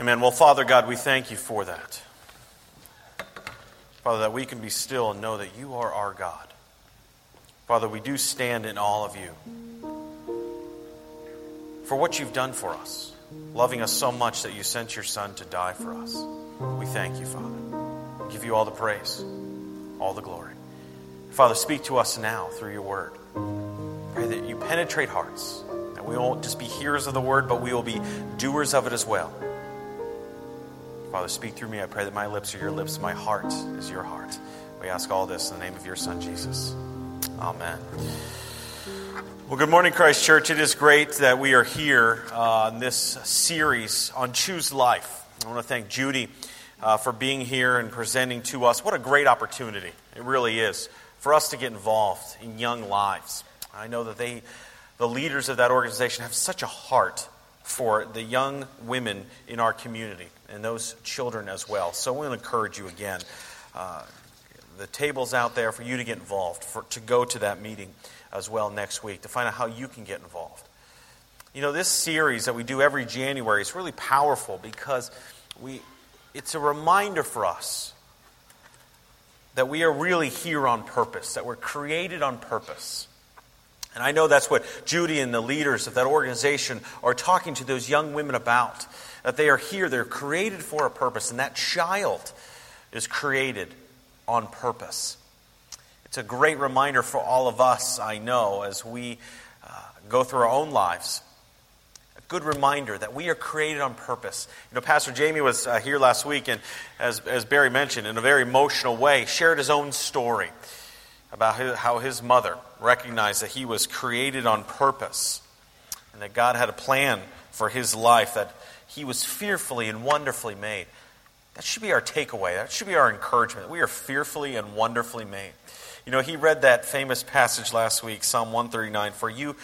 Amen. Well, Father God, we thank you for that. Father, that we can be still and know that you are our God. Father, we do stand in all of you for what you've done for us, loving us so much that you sent your Son to die for us. We thank you, Father. We give you all the praise, all the glory. Father, speak to us now through your word. Pray that you penetrate hearts, that we won't just be hearers of the word, but we will be doers of it as well. Father, speak through me. I pray that my lips are your lips, my heart is your heart. We ask all this in the name of your Son, Jesus. Amen. Well, good morning, Christ Church. It is great that we are here uh, in this series on Choose Life. I want to thank Judy uh, for being here and presenting to us. What a great opportunity it really is for us to get involved in young lives. I know that they, the leaders of that organization, have such a heart for the young women in our community and those children as well. So I want to encourage you again. Uh, the table's out there for you to get involved, for, to go to that meeting as well next week to find out how you can get involved. You know, this series that we do every January is really powerful because we, it's a reminder for us that we are really here on purpose, that we're created on purpose. And I know that's what Judy and the leaders of that organization are talking to those young women about. That they are here, they're created for a purpose, and that child is created on purpose. It's a great reminder for all of us, I know, as we uh, go through our own lives. A good reminder that we are created on purpose. You know, Pastor Jamie was uh, here last week, and as, as Barry mentioned, in a very emotional way, shared his own story about his, how his mother recognized that he was created on purpose and that God had a plan for his life, that he was fearfully and wonderfully made. That should be our takeaway. That should be our encouragement. We are fearfully and wonderfully made. You know, he read that famous passage last week, Psalm 139 For you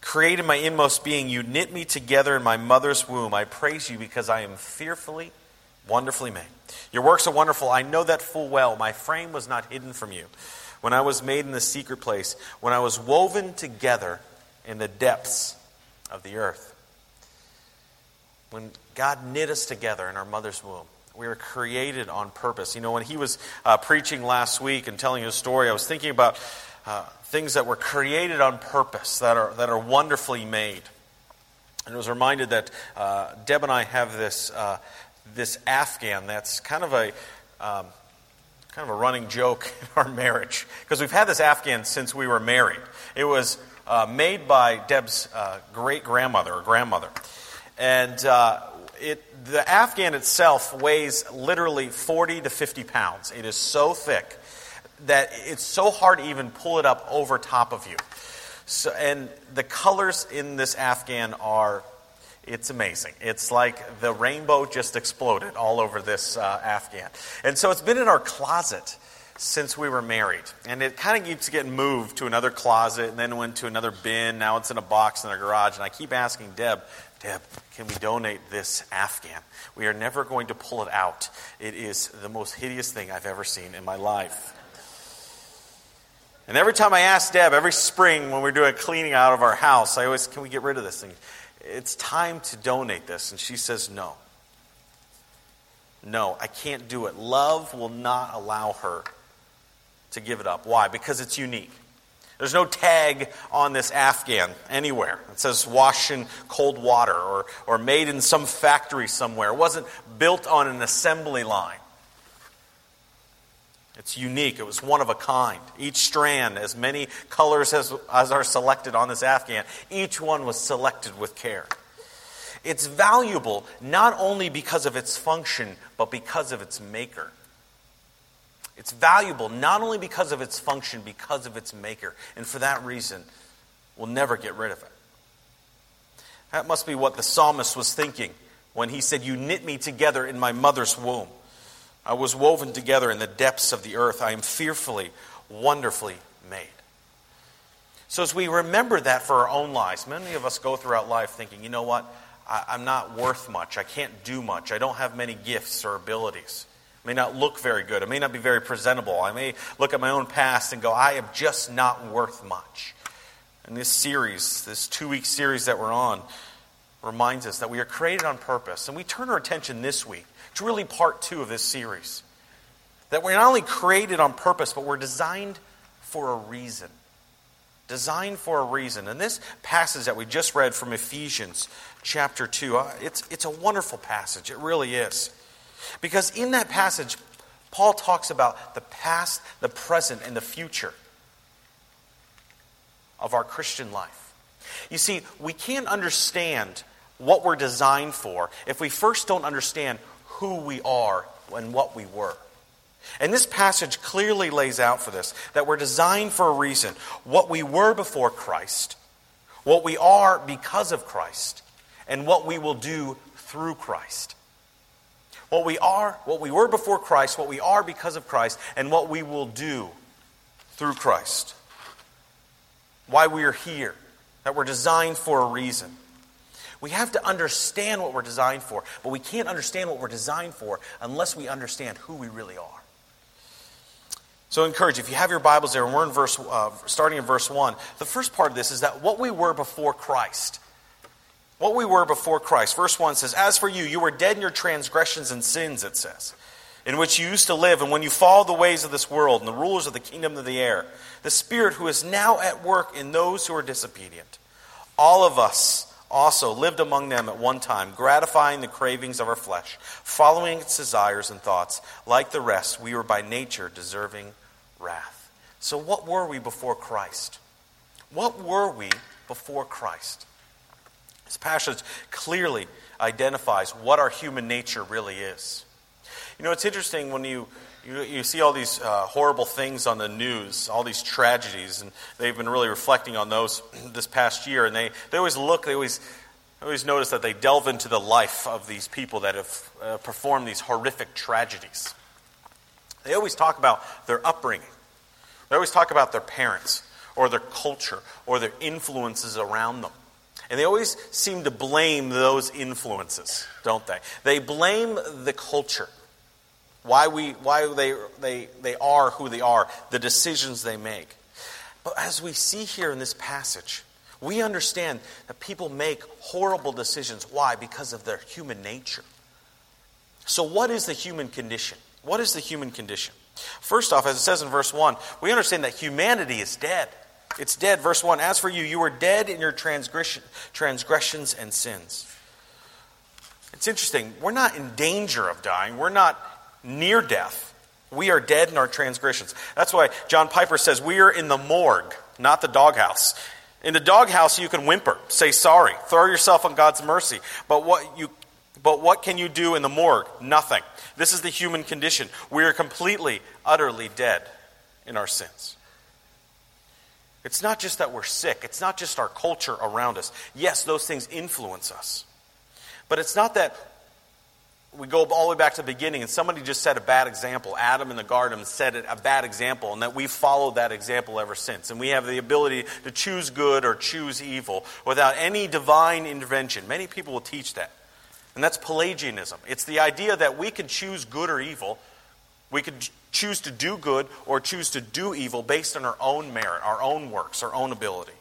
created my inmost being, you knit me together in my mother's womb. I praise you because I am fearfully, wonderfully made. Your works are wonderful. I know that full well. My frame was not hidden from you. When I was made in the secret place, when I was woven together in the depths of the earth. When God knit us together in our mother's womb. We were created on purpose. You know, when he was uh, preaching last week and telling his story, I was thinking about uh, things that were created on purpose, that are, that are wonderfully made. And I was reminded that uh, Deb and I have this, uh, this Afghan that's kind of a, um, kind of a running joke in our marriage. Because we've had this Afghan since we were married. It was uh, made by Deb's uh, great grandmother or grandmother. And it, the Afghan itself weighs literally 40 to 50 pounds. It is so thick that it's so hard to even pull it up over top of you. So, and the colors in this Afghan are, it's amazing. It's like the rainbow just exploded all over this uh, Afghan. And so it's been in our closet since we were married. And it kind of keeps getting moved to another closet and then went to another bin. Now it's in a box in our garage. And I keep asking Deb, Deb, can we donate this Afghan? We are never going to pull it out. It is the most hideous thing I've ever seen in my life. And every time I ask Deb, every spring when we're doing a cleaning out of our house, I always, can we get rid of this thing? It's time to donate this. And she says, no. No, I can't do it. Love will not allow her to give it up. Why? Because it's unique. There's no tag on this Afghan anywhere. It says washed in cold water or, or made in some factory somewhere. It wasn't built on an assembly line. It's unique. It was one of a kind. Each strand, as many colors as, as are selected on this Afghan, each one was selected with care. It's valuable not only because of its function, but because of its maker. It's valuable not only because of its function, because of its maker. And for that reason, we'll never get rid of it. That must be what the psalmist was thinking when he said, You knit me together in my mother's womb. I was woven together in the depths of the earth. I am fearfully, wonderfully made. So, as we remember that for our own lives, many of us go throughout life thinking, you know what? I, am not worth much. I can't do much. I don't have many gifts or abilities I may not look very good. I may not be very presentable. I may look at my own past and go, I am just not worth much. And this series, this two week series that we're on, reminds us that we are created on purpose. And we turn our attention this week to really part two of this series. That we're not only created on purpose, but we're designed for a reason. Designed for a reason. And this passage that we just read from Ephesians chapter 2, uh, it's, it's a wonderful passage. It really is. Because in that passage, Paul talks about the past, the present, and the future of our Christian life. You see, we can't understand what we're designed for if we first don't understand who we are and what we were. And this passage clearly lays out for this that we're designed for a reason. What we were before Christ, what we are because of Christ, and what we will do through Christ. What we are, what we were before Christ, what we are because of Christ, and what we will do through Christ. Why we are here, that we're designed for a reason. We have to understand what we're designed for, but we can't understand what we're designed for unless we understand who we really are. So encourage you, if you have your Bibles there, and we're in verse, uh, starting in verse 1, the first part of this is that what we were before Christ. What we were before Christ. Verse 1 says, As for you, you were dead in your transgressions and sins, it says, in which you used to live, and when you followed the ways of this world and the rulers of the kingdom of the air, the Spirit who is now at work in those who are disobedient. All of us also lived among them at one time, gratifying the cravings of our flesh, following its desires and thoughts. Like the rest, we were by nature deserving wrath. So, what were we before Christ? What were we before Christ? This passage clearly identifies what our human nature really is. You know, it's interesting when you you, you see all these uh, horrible things on the news, all these tragedies, and they've been really reflecting on those this past year. And they, they always look, they always, always notice that they delve into the life of these people that have uh, performed these horrific tragedies. They always talk about their upbringing, they always talk about their parents, or their culture, or their influences around them. And they always seem to blame those influences, don't they? They blame the culture why, we, why they, they, they are who they are, the decisions they make. But as we see here in this passage, we understand that people make horrible decisions. Why? Because of their human nature. So, what is the human condition? What is the human condition? First off, as it says in verse 1, we understand that humanity is dead. It's dead. Verse 1 As for you, you were dead in your transgression, transgressions and sins. It's interesting. We're not in danger of dying. We're not near death. We are dead in our transgressions. That's why John Piper says we are in the morgue, not the doghouse. In the doghouse, you can whimper, say sorry, throw yourself on God's mercy. But what, you, but what can you do in the morgue? Nothing. This is the human condition. We are completely, utterly dead in our sins. It's not just that we're sick, it's not just our culture around us. Yes, those things influence us. But it's not that we go all the way back to the beginning, and somebody just set a bad example. Adam in the garden set a bad example, and that we've followed that example ever since. And we have the ability to choose good or choose evil without any divine intervention. Many people will teach that. And that's Pelagianism. It's the idea that we can choose good or evil. We could choose to do good or choose to do evil based on our own merit, our own works, our own ability.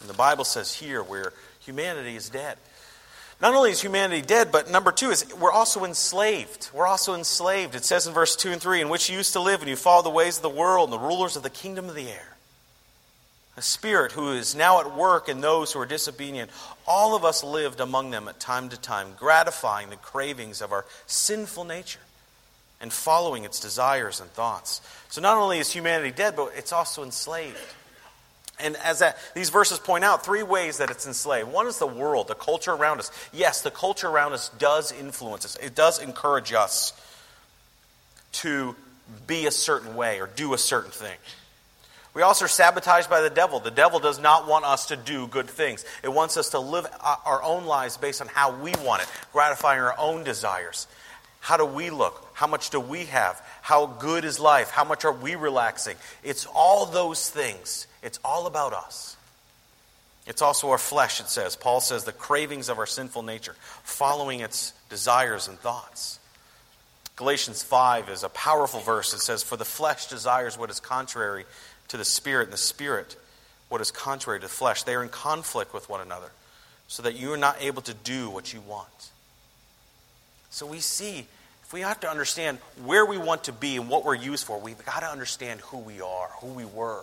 And the Bible says here where humanity is dead. Not only is humanity dead, but number two is we're also enslaved. We're also enslaved. It says in verse 2 and 3 in which you used to live and you followed the ways of the world and the rulers of the kingdom of the air. A spirit who is now at work in those who are disobedient. All of us lived among them at time to time, gratifying the cravings of our sinful nature and following its desires and thoughts. So not only is humanity dead, but it's also enslaved. And as that, these verses point out, three ways that it's enslaved. One is the world, the culture around us. Yes, the culture around us does influence us, it does encourage us to be a certain way or do a certain thing. We also are sabotaged by the devil. The devil does not want us to do good things. It wants us to live our own lives based on how we want it, gratifying our own desires. How do we look? How much do we have? How good is life? How much are we relaxing? It's all those things it's all about us. It's also our flesh, it says. Paul says the cravings of our sinful nature, following its desires and thoughts. Galatians 5 is a powerful verse. It says, For the flesh desires what is contrary to the spirit, and the spirit what is contrary to the flesh. They are in conflict with one another so that you are not able to do what you want. So we see, if we have to understand where we want to be and what we're used for, we've got to understand who we are, who we were.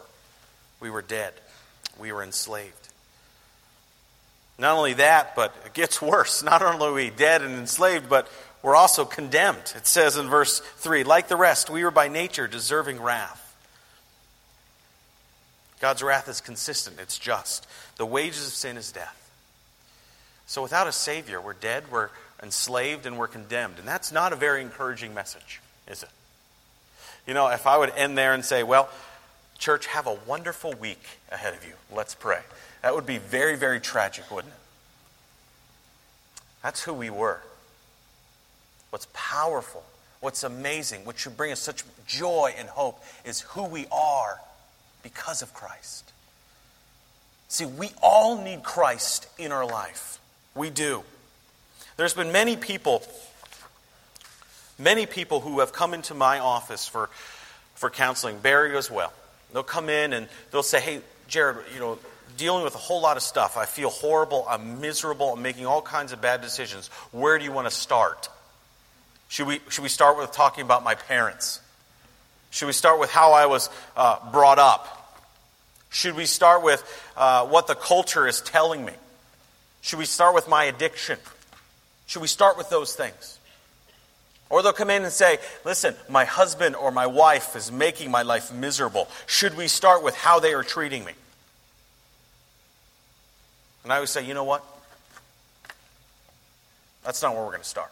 We were dead, we were enslaved. Not only that, but it gets worse. Not only are we dead and enslaved, but we're also condemned. It says in verse 3 like the rest, we were by nature deserving wrath. God's wrath is consistent, it's just. The wages of sin is death. So without a Savior, we're dead, we're enslaved, and we're condemned. And that's not a very encouraging message, is it? You know, if I would end there and say, well, church, have a wonderful week ahead of you. Let's pray. That would be very, very tragic, wouldn't it? That's who we were. What's powerful, what's amazing, what should bring us such joy and hope is who we are because of Christ. See, we all need Christ in our life. We do. There's been many people, many people who have come into my office for, for counseling, Barry as well. They'll come in and they'll say, Hey, Jared, you know, dealing with a whole lot of stuff. I feel horrible. I'm miserable. I'm making all kinds of bad decisions. Where do you want to start? Should we, should we start with talking about my parents? Should we start with how I was uh, brought up? Should we start with uh, what the culture is telling me? Should we start with my addiction? Should we start with those things? Or they'll come in and say, listen, my husband or my wife is making my life miserable. Should we start with how they are treating me? And I would say, you know what? That's not where we're going to start.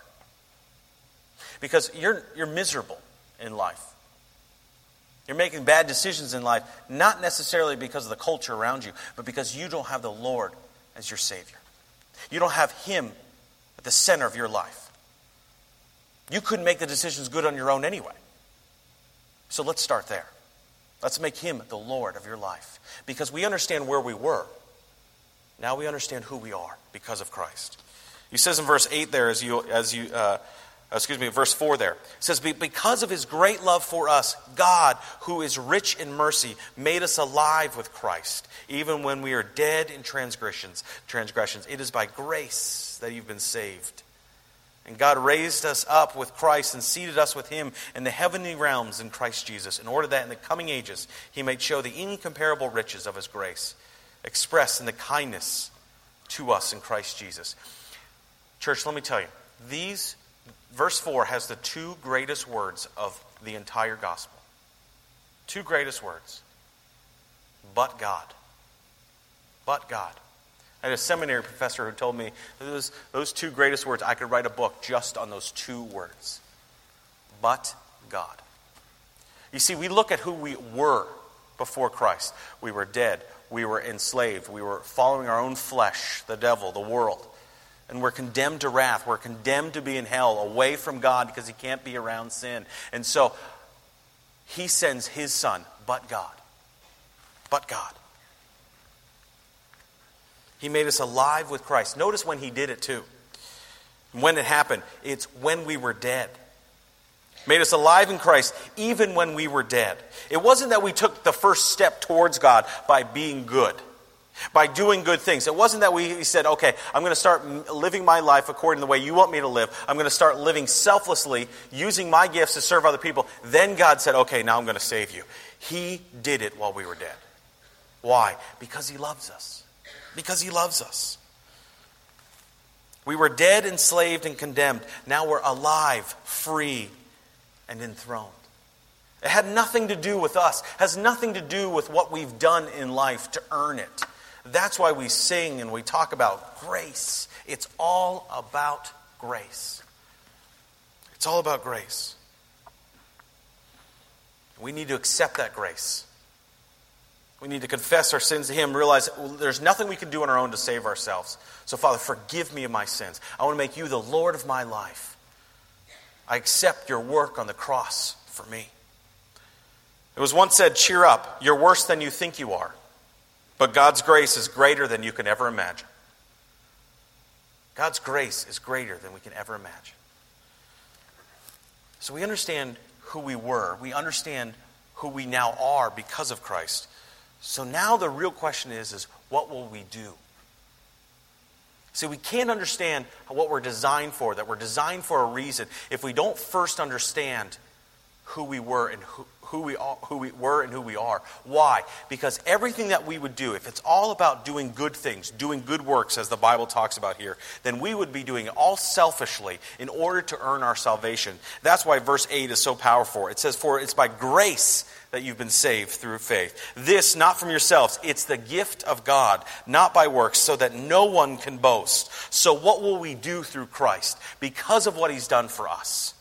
Because you're, you're miserable in life. You're making bad decisions in life, not necessarily because of the culture around you, but because you don't have the Lord as your Savior. You don't have Him at the center of your life. You couldn't make the decisions good on your own anyway. So let's start there. Let's make Him the Lord of your life. Because we understand where we were. Now we understand who we are because of Christ. He says in verse 8 there, as you, as you uh, Uh, excuse me, verse 4 there. It says, Because of his great love for us, God, who is rich in mercy, made us alive with Christ, even when we are dead in transgressions. Transgressions. It is by grace that you've been saved. And God raised us up with Christ and seated us with him in the heavenly realms in Christ Jesus, in order that in the coming ages he might show the incomparable riches of his grace, expressed in the kindness to us in Christ Jesus. Church, let me tell you, these verse 4 has the two greatest words of the entire gospel. Two greatest words. But God. But God. I had a seminary professor who told me those, those two greatest words, I could write a book just on those two words. But God. You see, we look at who we were before Christ. We were dead. We were enslaved. We were following our own flesh, the devil, the world and we're condemned to wrath. We're condemned to be in hell, away from God because he can't be around sin. And so he sends his son, but God. But God. He made us alive with Christ. Notice when he did it too. When it happened, it's when we were dead. Made us alive in Christ even when we were dead. It wasn't that we took the first step towards God by being good by doing good things. It wasn't that we said, okay, I'm going to start living my life according to the way you want me to live. I'm going to start living selflessly, using my gifts to serve other people. Then God said, okay, now I'm going to save you. He did it while we were dead. Why? Because He loves us. Because He loves us. We were dead, enslaved, and condemned. Now we're alive, free, and enthroned. It had nothing to do with us, it has nothing to do with what we've done in life to earn it. That's why we sing and we talk about grace. It's all about grace. It's all about grace. We need to accept that grace. We need to confess our sins to Him, realize there's nothing we can do on our own to save ourselves. So, Father, forgive me of my sins. I want to make you the Lord of my life. I accept your work on the cross for me. It was once said, Cheer up, you're worse than you think you are. But God's grace is greater than you can ever imagine. God's grace is greater than we can ever imagine. So we understand who we were, we understand who we now are because of Christ. So now the real question is, is what will we do? See, we can't understand what we're designed for, that we're designed for a reason, if we don't first understand who we were and who, who we, are, who we were and who we are. Why? Because everything that we would do, if it's all about doing good things, doing good works, as the Bible talks about here, then we would be doing it all selfishly in order to earn our salvation. That's why verse 8 is so powerful. It says, For it's by grace that you've been saved through faith. This, not from yourselves, it's the gift of God, not by works, so that no one can boast. So, what will we do through Christ? Because of what he's done for us,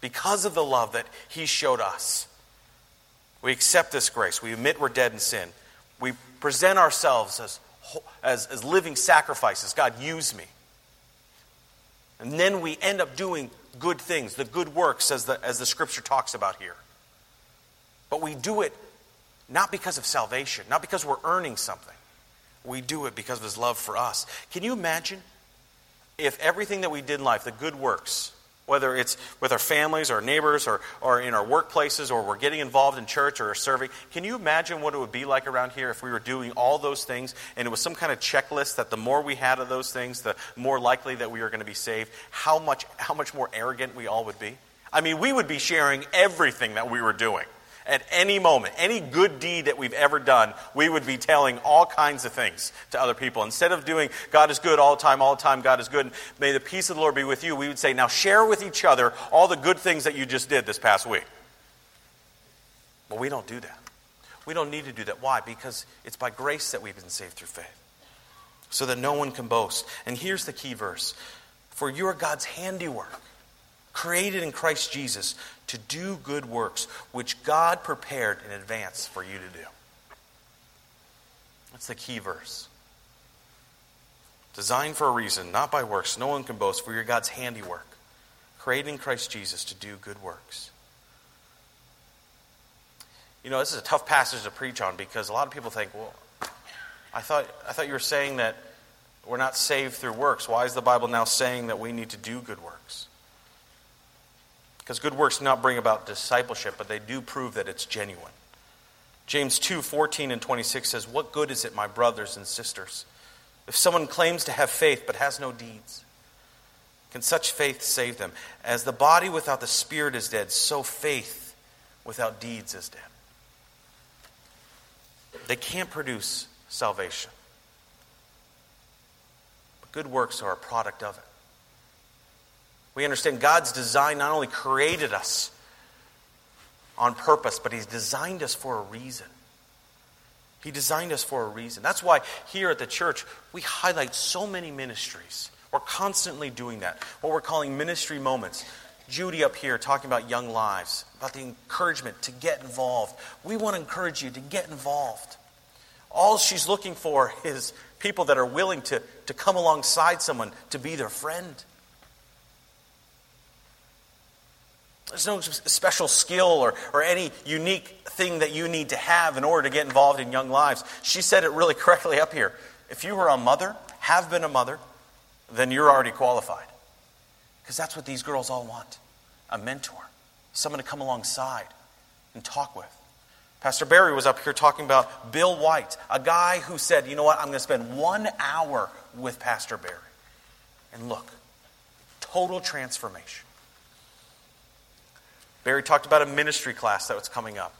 because of the love that he showed us. We accept this grace. We admit we're dead in sin. We present ourselves as, as, as living sacrifices. God, use me. And then we end up doing good things, the good works, as the, as the scripture talks about here. But we do it not because of salvation, not because we're earning something. We do it because of his love for us. Can you imagine if everything that we did in life, the good works, whether it's with our families or neighbors or, or in our workplaces or we're getting involved in church or serving. Can you imagine what it would be like around here if we were doing all those things and it was some kind of checklist that the more we had of those things, the more likely that we were going to be saved? How much, how much more arrogant we all would be? I mean, we would be sharing everything that we were doing at any moment, any good deed that we've ever done, we would be telling all kinds of things to other people. Instead of doing God is good all the time, all the time, God is good, and may the peace of the Lord be with you, we would say, now share with each other all the good things that you just did this past week. But we don't do that. We don't need to do that. Why? Because it's by grace that we've been saved through faith, so that no one can boast. And here's the key verse For you are God's handiwork created in Christ Jesus to do good works, which God prepared in advance for you to do. That's the key verse. Designed for a reason, not by works. No one can boast, for you're God's handiwork, created in Christ Jesus to do good works. You know, this is a tough passage to preach on because a lot of people think, well, I thought, I thought you were saying that we're not saved through works. Why is the Bible now saying that we need to do good works? Because good works do not bring about discipleship, but they do prove that it's genuine. James 2 14 and 26 says, What good is it, my brothers and sisters, if someone claims to have faith but has no deeds? Can such faith save them? As the body without the spirit is dead, so faith without deeds is dead. They can't produce salvation. But good works are a product of it. We understand God's design not only created us on purpose, but He's designed us for a reason. He designed us for a reason. That's why here at the church, we highlight so many ministries. We're constantly doing that. What we're calling ministry moments. Judy up here talking about young lives, about the encouragement to get involved. We want to encourage you to get involved. All she's looking for is people that are willing to, to come alongside someone to be their friend. There's no special skill or, or any unique thing that you need to have in order to get involved in young lives. She said it really correctly up here. If you were a mother, have been a mother, then you're already qualified. Because that's what these girls all want a mentor, someone to come alongside and talk with. Pastor Barry was up here talking about Bill White, a guy who said, You know what? I'm going to spend one hour with Pastor Barry. And look, total transformation. Barry talked about a ministry class that was coming up.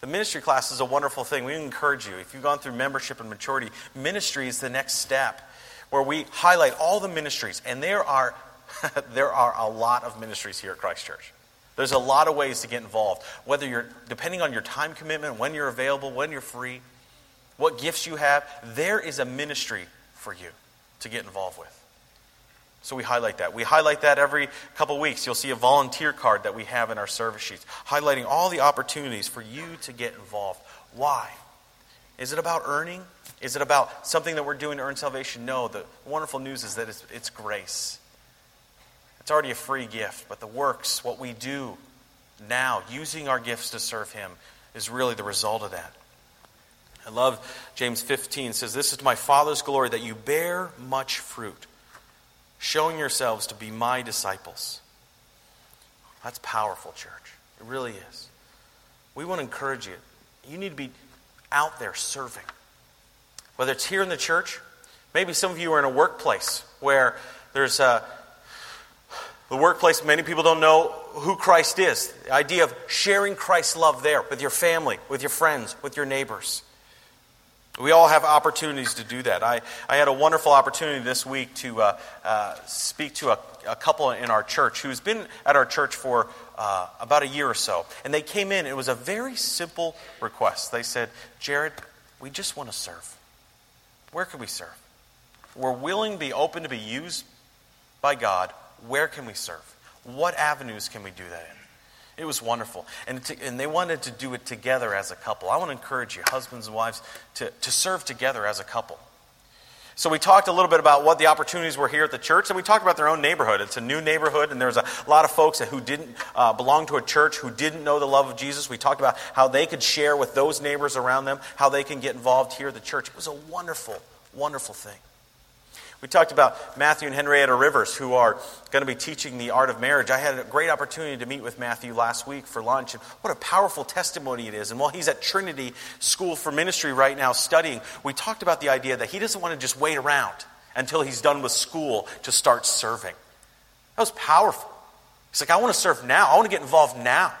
The ministry class is a wonderful thing. We encourage you. If you've gone through membership and maturity, ministry is the next step where we highlight all the ministries. And there are, there are a lot of ministries here at Christ Church. There's a lot of ways to get involved, whether you're, depending on your time commitment, when you're available, when you're free, what gifts you have, there is a ministry for you to get involved with. So we highlight that. We highlight that every couple weeks. You'll see a volunteer card that we have in our service sheets, highlighting all the opportunities for you to get involved. Why? Is it about earning? Is it about something that we're doing to earn salvation? No. The wonderful news is that it's, it's grace. It's already a free gift, but the works, what we do now, using our gifts to serve Him, is really the result of that. I love James 15 says, This is my Father's glory that you bear much fruit showing yourselves to be my disciples. That's powerful, church. It really is. We want to encourage you. You need to be out there serving. Whether it's here in the church, Maybe some of you are in a workplace where there's a, the workplace, many people don't know who Christ is. The idea of sharing Christ's love there with your family, with your friends, with your neighbors. We all have opportunities to do that. I, I had a wonderful opportunity this week to uh, uh, speak to a, a, couple in our church who's been at our church for uh, about a year or so. And they came in, it was a very simple request. They said, Jared, we just want to serve. Where can we serve? We're willing to be open to be used by God. Where can we serve? What avenues can we do that in? It was wonderful. And, to, and they wanted to do it together as a couple. I want to encourage you, husbands and wives, to, to serve together as a couple. So we talked a little bit about what the opportunities were here at the church, and we talked about their own neighborhood. It's a new neighborhood, and there's a lot of folks who didn't uh, belong to a church who didn't know the love of Jesus. We talked about how they could share with those neighbors around them, how they can get involved here at the church. It was a wonderful, wonderful thing. We talked about Matthew and Henrietta Rivers, who are going to be teaching the art of marriage. I had a great opportunity to meet with Matthew last week for lunch, and what a powerful testimony it is. And while he's at Trinity School for Ministry right now studying, we talked about the idea that he doesn't want to just wait around until he's done with school to start serving. That was powerful. He's like, I want to serve now, I want to get involved now.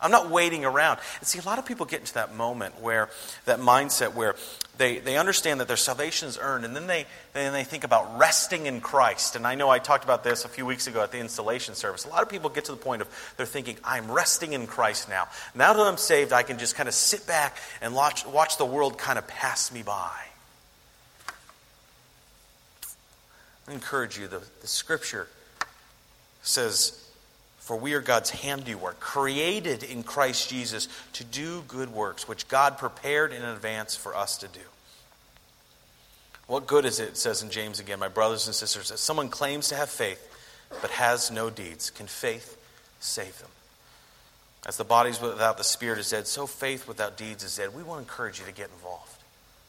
I'm not waiting around. And see, a lot of people get into that moment where, that mindset where they, they understand that their salvation is earned, and then they, then they think about resting in Christ. And I know I talked about this a few weeks ago at the installation service. A lot of people get to the point of they're thinking, I'm resting in Christ now. Now that I'm saved, I can just kind of sit back and watch, watch the world kind of pass me by. I encourage you, the, the scripture says, for we are God's handiwork, created in Christ Jesus to do good works, which God prepared in advance for us to do. What good is it, says in James again, my brothers and sisters, that someone claims to have faith but has no deeds? Can faith save them? As the body without the spirit is dead, so faith without deeds is dead. We want to encourage you to get involved.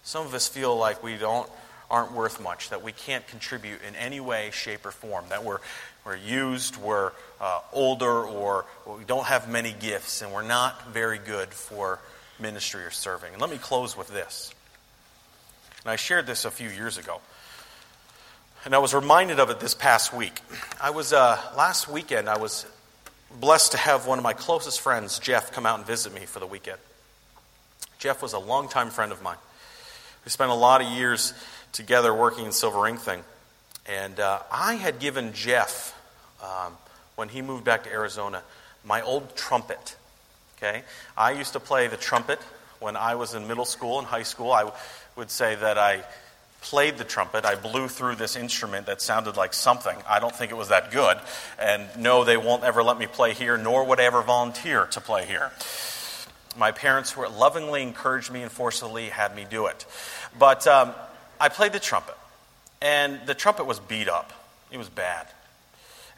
Some of us feel like we don't aren't worth much, that we can't contribute in any way, shape, or form, that we're, we're used, we're uh, older, or we don't have many gifts, and we're not very good for ministry or serving. And let me close with this. And I shared this a few years ago. And I was reminded of it this past week. I was, uh, last weekend, I was blessed to have one of my closest friends, Jeff, come out and visit me for the weekend. Jeff was a longtime friend of mine. We spent a lot of years together working in Silver Ring Thing. And uh, I had given Jeff, um, when he moved back to Arizona, my old trumpet. Okay? I used to play the trumpet when I was in middle school and high school. I would say that I played the trumpet. I blew through this instrument that sounded like something. I don't think it was that good. And no, they won't ever let me play here, nor would I ever volunteer to play here. My parents were lovingly encouraged me and forcibly had me do it. But um, I played the trumpet, and the trumpet was beat up. It was bad.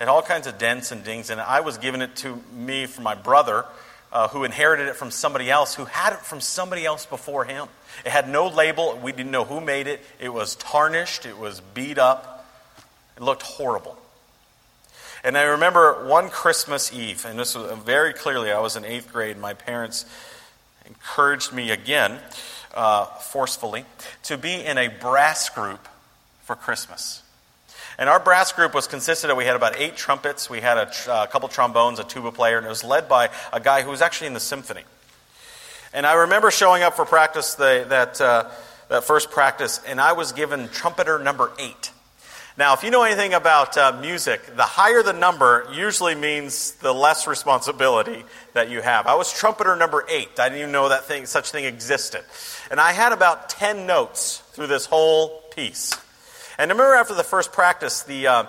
Had all kinds of dents and dings, and I was giving it to me from my brother, uh, who inherited it from somebody else, who had it from somebody else before him. It had no label. We didn't know who made it. It was tarnished. It was beat up. It looked horrible. And I remember one Christmas Eve, and this was very clearly, I was in eighth grade. My parents encouraged me again uh, forcefully to be in a brass group for Christmas. And our brass group was consisted of, we had about eight trumpets, we had a, tr- a couple trombones, a tuba player, and it was led by a guy who was actually in the symphony. And I remember showing up for practice, the, that, uh, that first practice, and I was given trumpeter number eight. Now, if you know anything about uh, music, the higher the number usually means the less responsibility that you have. I was trumpeter number eight. I didn't even know that thing, such thing existed. And I had about 10 notes through this whole piece. And I remember after the first practice, the, uh,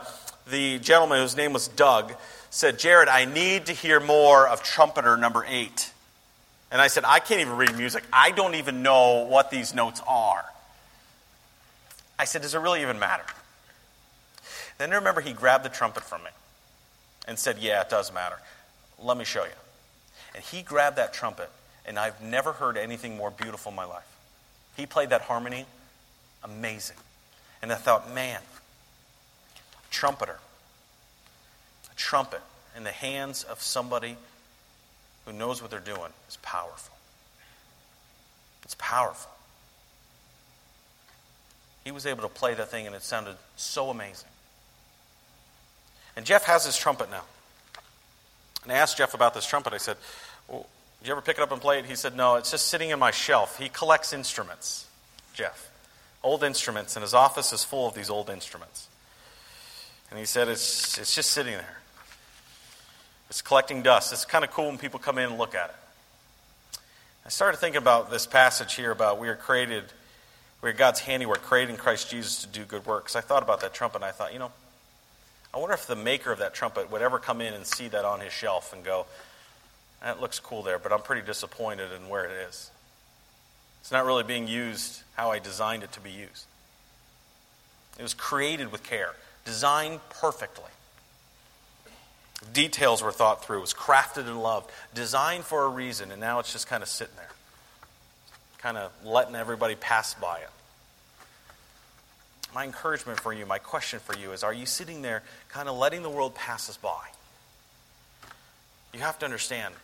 the gentleman whose name was Doug said, Jared, I need to hear more of trumpeter number eight. And I said, I can't even read music. I don't even know what these notes are. I said, Does it really even matter? Then I remember he grabbed the trumpet from me and said, Yeah, it does matter. Let me show you. And he grabbed that trumpet, and I've never heard anything more beautiful in my life. He played that harmony amazing. And I thought, man, a trumpeter, a trumpet in the hands of somebody who knows what they're doing is powerful. It's powerful. He was able to play that thing, and it sounded so amazing. And Jeff has his trumpet now. And I asked Jeff about this trumpet. I said, well, Did you ever pick it up and play it? He said, No, it's just sitting in my shelf. He collects instruments, Jeff. Old instruments, and his office is full of these old instruments. And he said, It's, it's just sitting there. It's collecting dust. It's kind of cool when people come in and look at it. I started thinking about this passage here about we are created, we are God's handiwork, created in Christ Jesus to do good works. I thought about that trumpet and I thought, you know, I wonder if the maker of that trumpet would ever come in and see that on his shelf and go, that looks cool there, but I'm pretty disappointed in where it is. It's not really being used how I designed it to be used. It was created with care, designed perfectly. Details were thought through. It was crafted and loved, designed for a reason, and now it's just kind of sitting there, kind of letting everybody pass by it. My encouragement for you, my question for you is are you sitting there kind of letting the world pass us by? You have to understand,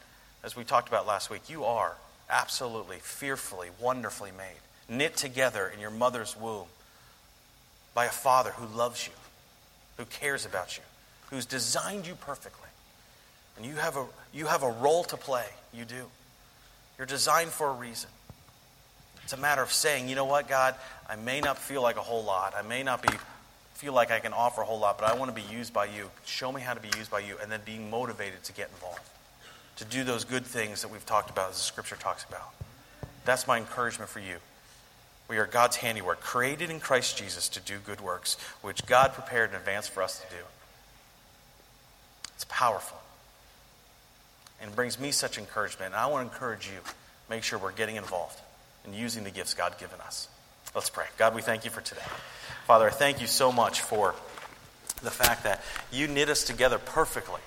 as we talked about last week, you are absolutely, fearfully, wonderfully made, knit together in your mother's womb by a father who loves you, who cares about you who's designed you perfectly. And you have a, you have a role to play. You do. You're designed for a reason. It's a matter of saying, you know what, God, I may not feel like a whole lot. I may not be feel like I can offer a whole lot, but I want to be used by you. Show me how to be used by you, and then being motivated to get involved, to do those good things that we've talked about, as the scripture talks about. That's my encouragement for you. We are God's handiwork, created in Christ Jesus to do good works, which God prepared in advance for us to do. It's powerful. And brings me such encouragement. And I want to encourage you. Make sure we're getting involved and using the gifts God given us. Let's pray. God, we thank you for today. Father, I thank you so much for the fact that you knit us together perfectly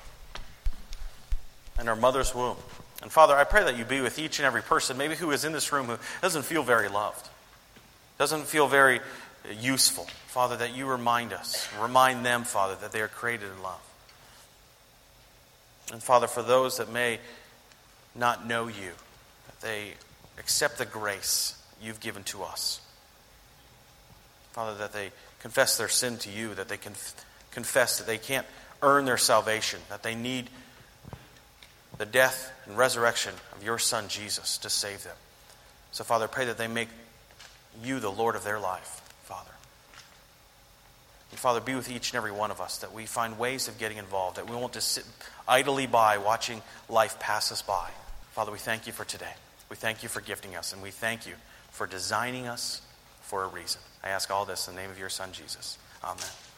in her mother's womb. And Father, I pray that you be with each and every person, maybe who is in this room who doesn't feel very loved, doesn't feel very useful. Father, that you remind us, remind them, Father, that they are created in love. And Father, for those that may not know you, that they accept the grace you've given to us. Father, that they confess their sin to you, that they can confess that they can't earn their salvation, that they need the death and resurrection of your Son, Jesus, to save them. So, Father, pray that they make you the Lord of their life, Father. And Father, be with each and every one of us that we find ways of getting involved, that we won't just sit idly by watching life pass us by. Father, we thank you for today. We thank you for gifting us, and we thank you for designing us for a reason. I ask all this in the name of your Son, Jesus. Amen.